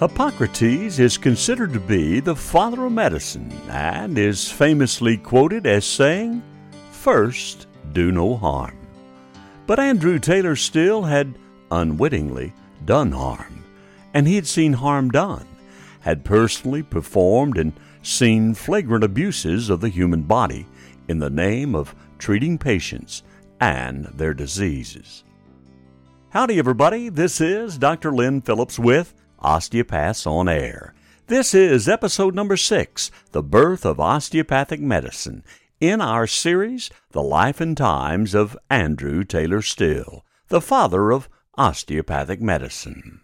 Hippocrates is considered to be the father of medicine and is famously quoted as saying, First, do no harm. But Andrew Taylor Still had unwittingly done harm, and he had seen harm done, had personally performed and seen flagrant abuses of the human body in the name of treating patients and their diseases. Howdy, everybody. This is Dr. Lynn Phillips with Osteopaths on Air. This is episode number six The Birth of Osteopathic Medicine in our series, The Life and Times of Andrew Taylor Still, the father of osteopathic medicine.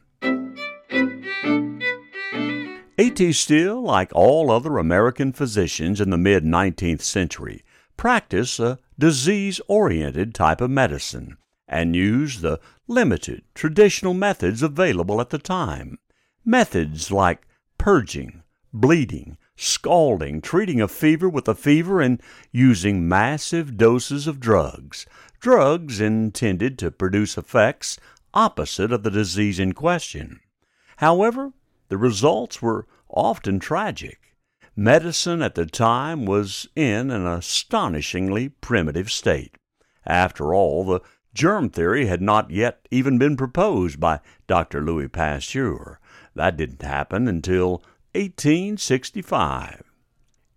A.T. Still, like all other American physicians in the mid 19th century, practiced a disease oriented type of medicine and used the limited traditional methods available at the time. Methods like purging, bleeding, scalding, treating a fever with a fever, and using massive doses of drugs. Drugs intended to produce effects opposite of the disease in question. However, the results were often tragic. Medicine at the time was in an astonishingly primitive state. After all, the germ theory had not yet even been proposed by Dr. Louis Pasteur. That didn't happen until 1865.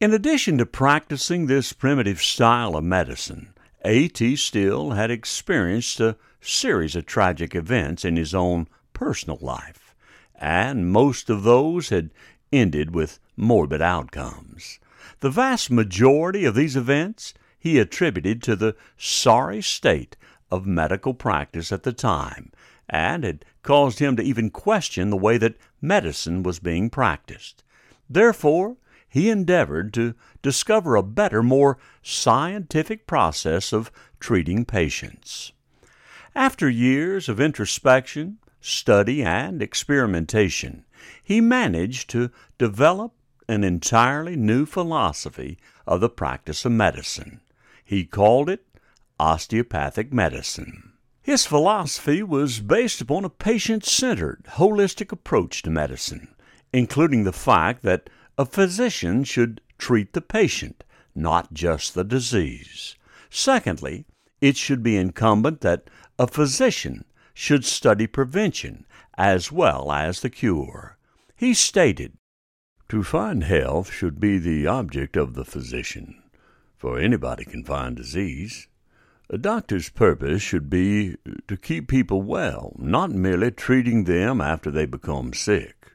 In addition to practicing this primitive style of medicine, A.T. Still had experienced a series of tragic events in his own personal life, and most of those had ended with morbid outcomes. The vast majority of these events he attributed to the sorry state of medical practice at the time and had caused him to even question the way that medicine was being practiced. Therefore, he endeavored to discover a better, more scientific process of treating patients. After years of introspection, study, and experimentation, he managed to develop an entirely new philosophy of the practice of medicine. He called it osteopathic medicine. His philosophy was based upon a patient centered, holistic approach to medicine, including the fact that a physician should treat the patient, not just the disease. Secondly, it should be incumbent that a physician should study prevention as well as the cure. He stated, To find health should be the object of the physician, for anybody can find disease. A doctor's purpose should be to keep people well, not merely treating them after they become sick.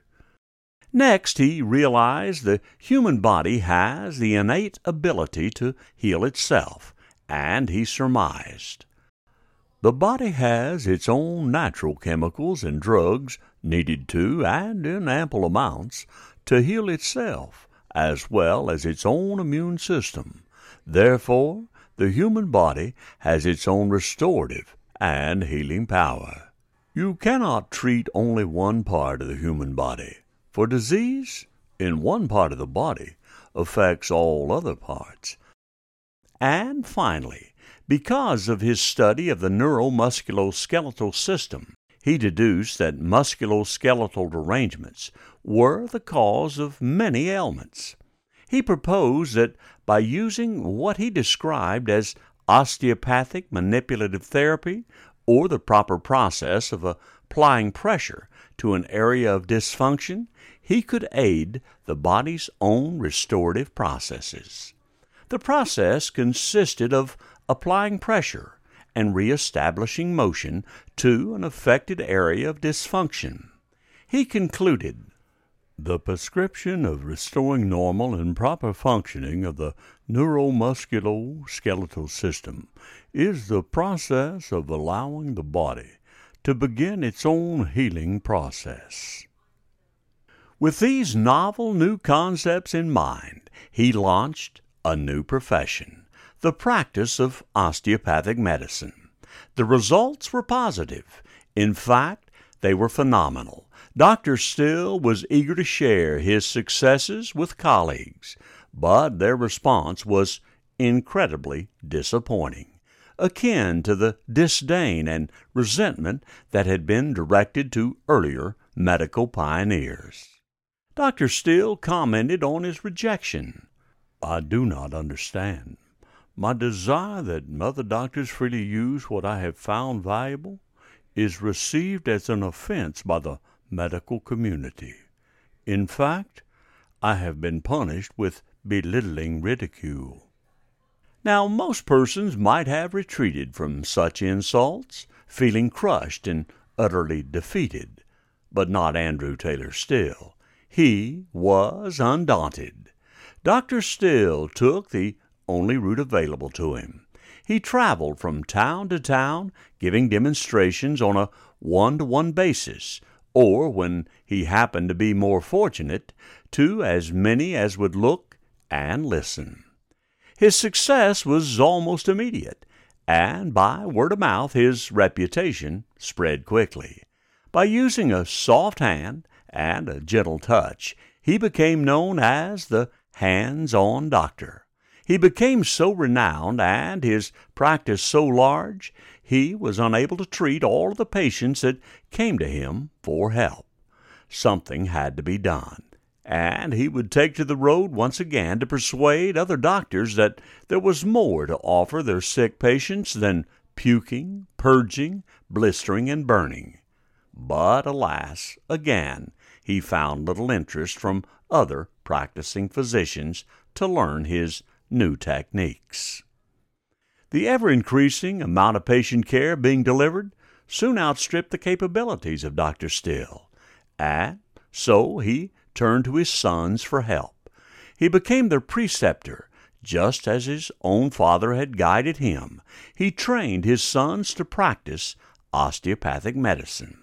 Next, he realized the human body has the innate ability to heal itself, and he surmised the body has its own natural chemicals and drugs needed to, and in ample amounts, to heal itself, as well as its own immune system. Therefore, the human body has its own restorative and healing power. You cannot treat only one part of the human body, for disease in one part of the body affects all other parts. And finally, because of his study of the neuromusculoskeletal system, he deduced that musculoskeletal derangements were the cause of many ailments. He proposed that by using what he described as osteopathic manipulative therapy or the proper process of applying pressure to an area of dysfunction, he could aid the body's own restorative processes. The process consisted of applying pressure and reestablishing motion to an affected area of dysfunction. He concluded the prescription of restoring normal and proper functioning of the neuromusculoskeletal system is the process of allowing the body to begin its own healing process. With these novel new concepts in mind, he launched a new profession, the practice of osteopathic medicine. The results were positive. In fact, they were phenomenal Dr. Still was eager to share his successes with colleagues, but their response was incredibly disappointing, akin to the disdain and resentment that had been directed to earlier medical pioneers. Dr. Still commented on his rejection. I do not understand. My desire that other doctors freely use what I have found valuable is received as an offense by the medical community. In fact, I have been punished with belittling ridicule. Now, most persons might have retreated from such insults, feeling crushed and utterly defeated, but not Andrew Taylor Still. He was undaunted. Dr. Still took the only route available to him. He traveled from town to town, giving demonstrations on a one to one basis, or, when he happened to be more fortunate, to as many as would look and listen. His success was almost immediate, and by word of mouth his reputation spread quickly. By using a soft hand and a gentle touch, he became known as the hands on doctor. He became so renowned and his practice so large, he was unable to treat all of the patients that came to him for help. Something had to be done, and he would take to the road once again to persuade other doctors that there was more to offer their sick patients than puking, purging, blistering, and burning. But alas, again, he found little interest from other practicing physicians to learn his new techniques. The ever increasing amount of patient care being delivered soon outstripped the capabilities of Dr. Still, and so he turned to his sons for help. He became their preceptor, just as his own father had guided him. He trained his sons to practice osteopathic medicine.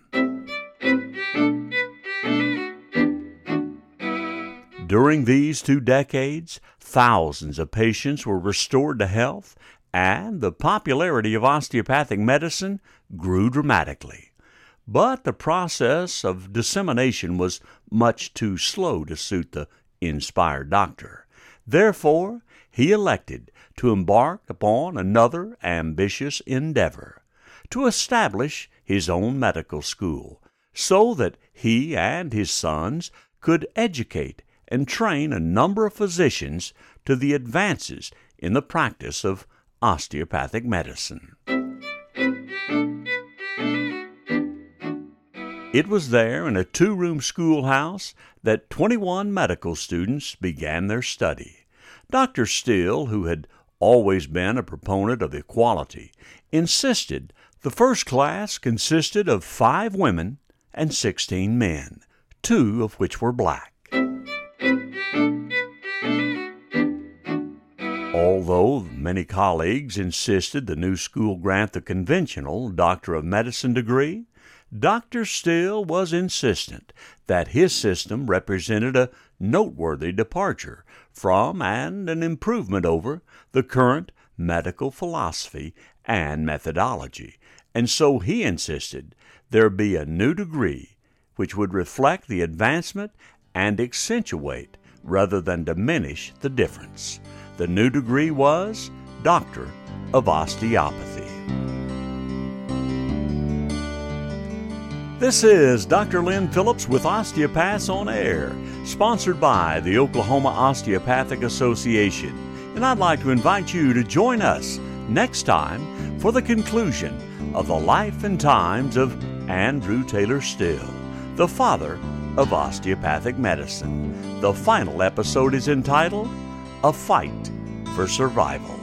During these two decades, thousands of patients were restored to health, and the popularity of osteopathic medicine grew dramatically. But the process of dissemination was much too slow to suit the inspired doctor. Therefore, he elected to embark upon another ambitious endeavor to establish his own medical school, so that he and his sons could educate and train a number of physicians to the advances in the practice of osteopathic medicine. It was there in a two room schoolhouse that 21 medical students began their study. Dr. Still, who had always been a proponent of equality, insisted the first class consisted of five women and 16 men, two of which were black. Although many colleagues insisted the new school grant the conventional Doctor of Medicine degree, Dr. Still was insistent that his system represented a noteworthy departure from and an improvement over the current medical philosophy and methodology, and so he insisted there be a new degree which would reflect the advancement and accentuate rather than diminish the difference. The new degree was Doctor of Osteopathy. This is Dr. Lynn Phillips with Osteopaths on Air, sponsored by the Oklahoma Osteopathic Association. And I'd like to invite you to join us next time for the conclusion of the life and times of Andrew Taylor Still, the father of osteopathic medicine. The final episode is entitled A Fight for Survival.